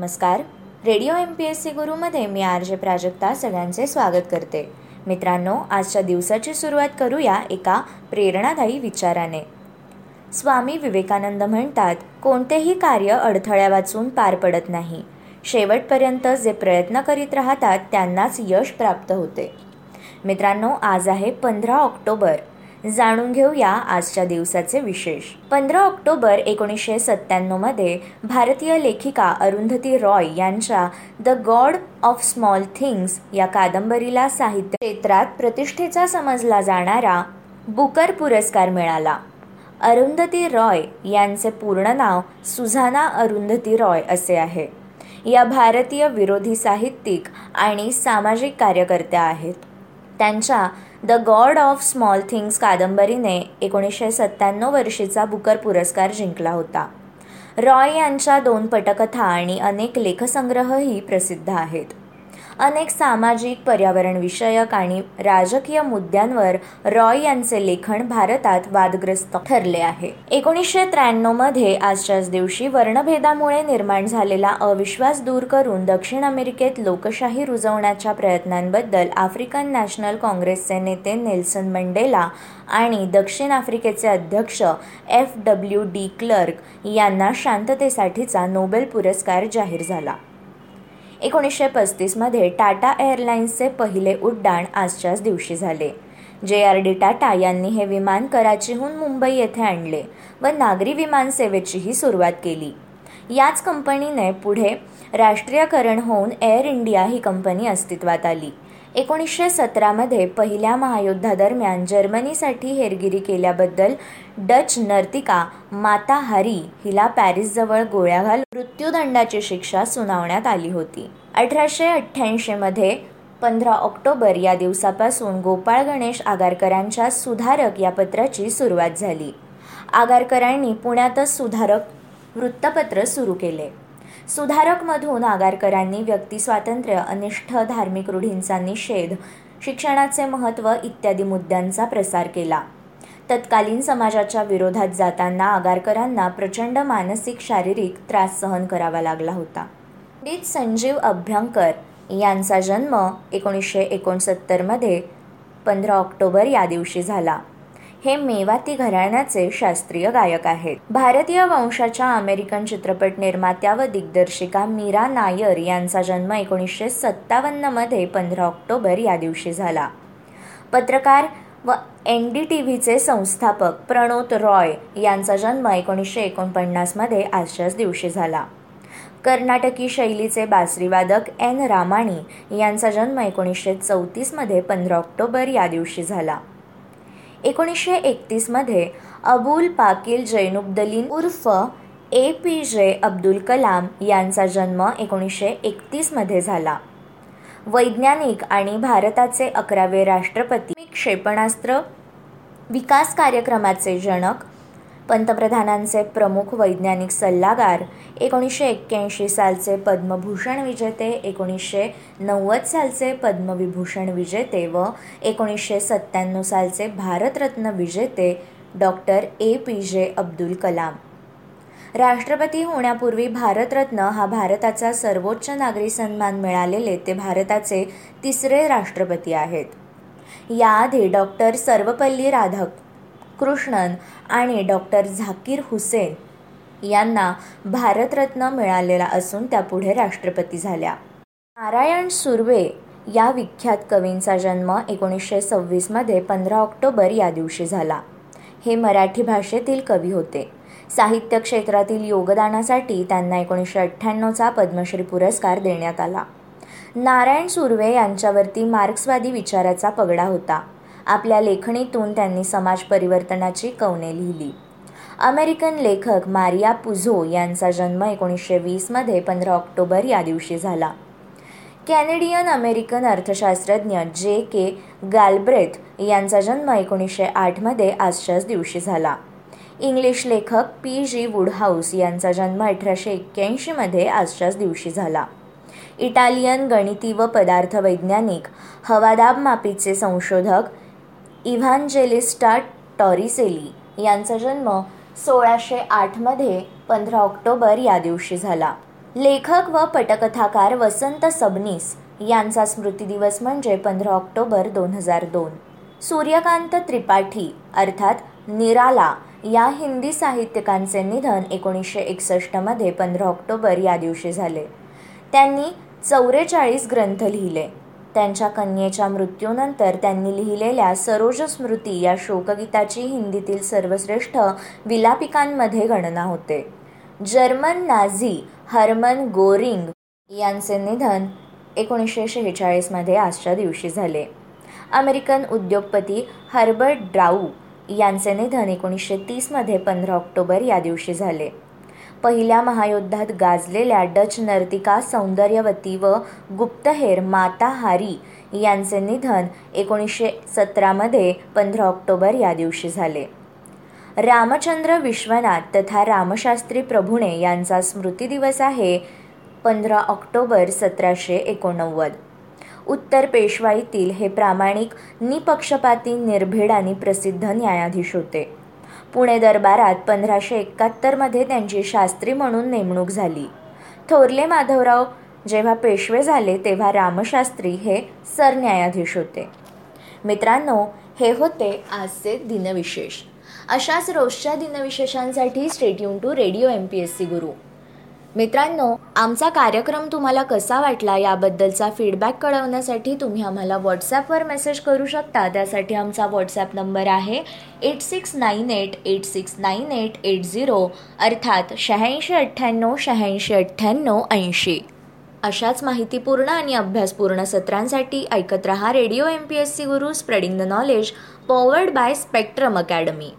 नमस्कार. Radio M P S C गुरुमध्ये मी R J Prajakta सगळ्यांचे स्वागत करते. मित्रांनो आजच्या दिवसाची सुरुवात करूया एका प्रेरणादायी विचाराने. स्वामी विवेकानंद म्हणतात कोणतेही कार्य अडथळ्या वाचून पार पडत नाही. शेवटपर्यंत जे प्रयत्न करीत राहतात त्यांनाच यश प्राप्त होते. मित्रांनो आज आहे पंधरा ऑक्टोबर. जाणून घेऊया आजच्या दिवसाचे विशेष. पंधरा ऑक्टोबर एकोणीसशे सत्त्याण्णवमध्ये भारतीय लेखिका अरुंधती रॉय यांच्या the God of Small Things या कादंबरीला साहित्य क्षेत्रात प्रतिष्ठेचा समजला जाणारा बुकर पुरस्कार मिळाला. अरुंधती रॉय यांचे पूर्ण नाव सुझाना अरुंधती रॉय असे आहे. या भारतीय विरोधी साहित्यिक आणि सामाजिक कार्यकर्त्या आहेत. त्यांच्या the God of Small Things कादंबरीने एकोणीसशे सत्त्याण्णव वर्षीचा बुकर पुरस्कार जिंकला होता. रॉय यांच्या दोन पटकथा आणि अनेक लेखसंग्रहही प्रसिद्ध आहेत. अनेक सामाजिक पर्यावरण विषयक आणि राजकीय मुद्द्यांवर रॉय यांचे लेखन भारतात वादग्रस्त ठरले आहे. एकोणीसशे त्र्याण्णवमध्ये आजच्याच दिवशी वर्णभेदामुळे निर्माण झालेला अविश्वास दूर करून दक्षिण अमेरिकेत लोकशाही रुजवण्याच्या प्रयत्नांबद्दल आफ्रिकन नॅशनल काँग्रेसचे नेते नेल्सन मंडेला आणि दक्षिण आफ्रिकेचे अध्यक्ष एफ डब्ल्यू डी क्लर्क यांना शांततेसाठीचा नोबेल पुरस्कार जाहीर झाला. एकोणीसशे पस्तीसमध्ये टाटा एअरलाइन्सचे पहिले उड्डाण आजच्याच दिवशी झाले. जे आर डी टाटा यांनी हे विमान कराचीहून मुंबई येथे आणले व नागरी विमानसेवेचीही सुरुवात केली. याच कंपनीने पुढे राष्ट्रीयकरण होऊन एअर इंडिया ही कंपनी अस्तित्वात आली. एकोणीसशे सतरामध्ये पहिल्या महायुद्धादरम्यान जर्मनीसाठी हेरगिरी केल्याबद्दल डच नर्तिका माता हरी हिला पॅरिसजवळ गोळ्या घाल मृत्यूदंडाची शिक्षा सुनावण्यात आली होती. अठराशे अठ्ठ्याऐंशीमध्ये पंधरा ऑक्टोबर या दिवसापासून गोपाळ गणेश आगारकरांच्या सुधारक या पत्राची सुरुवात झाली. आगारकरांनी पुण्यातच सुधारक वृत्तपत्र सुरू केले. सुधारकमधून आगारकरांनी व्यक्तिस्वातंत्र्य अनिष्ठ धार्मिक रूढींचा निषेध शिक्षणाचे महत्त्व इत्यादी मुद्द्यांचा प्रसार केला. तत्कालीन समाजाच्या विरोधात जाताना आगारकरांना प्रचंड मानसिक शारीरिक त्रास सहन करावा लागला होता. पंडित संजीव अभ्यंकर यांचा जन्म एकोणीसशे एकोणसत्तरमध्ये पंधरा ऑक्टोबर या दिवशी झाला. हे मेवाती घराण्याचे शास्त्रीय गायक आहेत. भारतीय वंशाच्या अमेरिकन चित्रपट निर्मात्या व दिग्दर्शिका मीरा नायर यांचा जन्म एकोणीसशे सत्तावन्नमध्ये पंधरा ऑक्टोबर या दिवशी झाला. पत्रकार व एन डी टी व्हीचे संस्थापक प्रणोत रॉय यांचा जन्म एकोणीसशे एकोणपन्नासमध्ये आजच्याच दिवशी झाला. कर्नाटकी शैलीचे बासरीवादक एन रामाणी यांचा जन्म एकोणीसशे चौतीसमध्ये पंधरा ऑक्टोबर या दिवशी झाला. एकोणीसशे एकतीसमध्ये अबुल पाकिल जैनुबदलीन उर्फ ए पी जे अब्दुल कलाम यांचा जन्म एकोणीसशे एकतीसमध्ये झाला. वैज्ञानिक आणि भारताचे अकरावे राष्ट्रपती क्षेपणास्त्र विकास कार्यक्रमाचे जनक पंतप्रधानांचे प्रमुख वैज्ञानिक सल्लागार एकोणीसशे एक्क्याऐंशी सालचे पद्मभूषण विजेते एकोणीसशे नव्वद सालचे पद्मविभूषण विजेते व एकोणीसशे सत्त्याण्णव सालचे भारतरत्न विजेते डॉक्टर ए. पी. जे. अब्दुल कलाम. राष्ट्रपती होण्यापूर्वी भारतरत्न हा भारताचा सर्वोच्च नागरी सन्मान मिळालेले ते भारताचे तिसरे राष्ट्रपती आहेत. याआधी डॉक्टर सर्वपल्ली कृष्णन आणि डॉक्टर झाकीर हुसेन यांना भारतरत्न मिळालेला असून त्या पुढे राष्ट्रपती झाल्या. नारायण सुर्वे या विख्यात कवींचा जन्म एकोणीसशे सव्वीसमध्ये पंधरा ऑक्टोबर या दिवशी झाला. हे मराठी भाषेतील कवी होते. साहित्य क्षेत्रातील योगदानासाठी त्यांना एकोणीसशे अठ्ठ्याण्णवचा पद्मश्री पुरस्कार देण्यात आला. नारायण सुर्वे यांच्यावरती मार्क्सवादी विचाराचा पगडा होता. आपल्या लेखणीतून त्यांनी समाज परिवर्तनाची कवने लिहिली. अमेरिकन लेखक मारिया पुझो यांचा जन्म एकोणीसशे वीसमध्ये पंधरा ऑक्टोबर या दिवशी झाला. कॅनेडियन अमेरिकन अर्थशास्त्रज्ञ जे के गॅलब्रेथ यांचा जन्म एकोणीसशे आठमध्ये आजच्याच दिवशी झाला. इंग्लिश लेखक पी जी वुडहाऊस यांचा जन्म अठराशे एक्क्याऐंशीमध्ये आजच्याच दिवशी झाला. इटालियन गणिती व पदार्थ वैज्ञानिक हवादाब मापीचे संशोधक इव्हांजेलिस्टा टॉरिसेली यांचा जन्म सोळाशे आठमध्ये पंधरा ऑक्टोबर या दिवशी झाला. लेखक व पटकथाकार वसंत सबनीस यांचा स्मृतिदिवस म्हणजे पंधरा ऑक्टोबर दोन हजार दोन. सूर्यकांत त्रिपाठी अर्थात निराला या हिंदी साहित्यिकांचे निधन एकोणीसशे एकसष्टमध्ये पंधरा ऑक्टोबर या दिवशी झाले. त्यांनी चौवेचाळीस ग्रंथ लिहिले. त्यांच्या कन्येच्या मृत्यूनंतर त्यांनी लिहिलेल्या सरोज स्मृती या शोकगीताची हिंदीतील सर्वश्रेष्ठ विलापिकांमध्ये गणना होते. जर्मन नाझी हर्मन गोरिंग यांचे निधन एकोणीसशे शेहेचाळीसमध्ये आजच्या दिवशी झाले. अमेरिकन उद्योगपती हर्बर्ट ड्राऊ यांचे निधन एकोणीसशे तीसमध्ये पंधरा ऑक्टोबर या दिवशी झाले. पहिल्या महायुद्धात गाजलेल्या डच नर्तिका सौंदर्यवती व गुप्तहेर माता हारी यांचे निधन एकोणीसशे सतरामध्ये पंधरा ऑक्टोबर या दिवशी झाले. रामचंद्र विश्वनाथ तथा रामशास्त्री प्रभुणे यांचा स्मृती दिवस आहे पंधरा ऑक्टोबर सतराशे एकोणनव्वद. उत्तर पेशवाईतील हे प्रामाणिक निपक्षपाती निर्भीड आणि प्रसिद्ध न्यायाधीश होते. पुणे दरबारात पंधराशे एकाहत्तरमध्ये त्यांची शास्त्री म्हणून नेमणूक झाली. थोरले माधवराव जेव्हा पेशवे झाले तेव्हा रामशास्त्री हे सरन्यायाधीश होते. मित्रांनो हे होते आजचे दिनविशेष. अशाच रोजच्या दिनविशेषांसाठी stay tuned to radio M P S C Guru मित्रांनो आमचा कार्यक्रम तुम्हाला कसा वाटला याबद्दलचा फीडबॅक कळवण्यासाठी तुम्ही आम्हाला व्हॉट्सॲपवर मेसेज करू शकता. त्यासाठी आमचा व्हॉट्सॲप नंबर आहे eight six nine eight eight six nine eight eight zero अर्थात शहाऐंशी अठ्ठ्याण्णव शहाऐंशी अठ्ठ्याण्णव ऐंशी. अशाच माहितीपूर्ण आणि अभ्यासपूर्ण सत्रांसाठी ऐकत रहा radio M P S C Guru spreading the knowledge powered by Spectrum Academy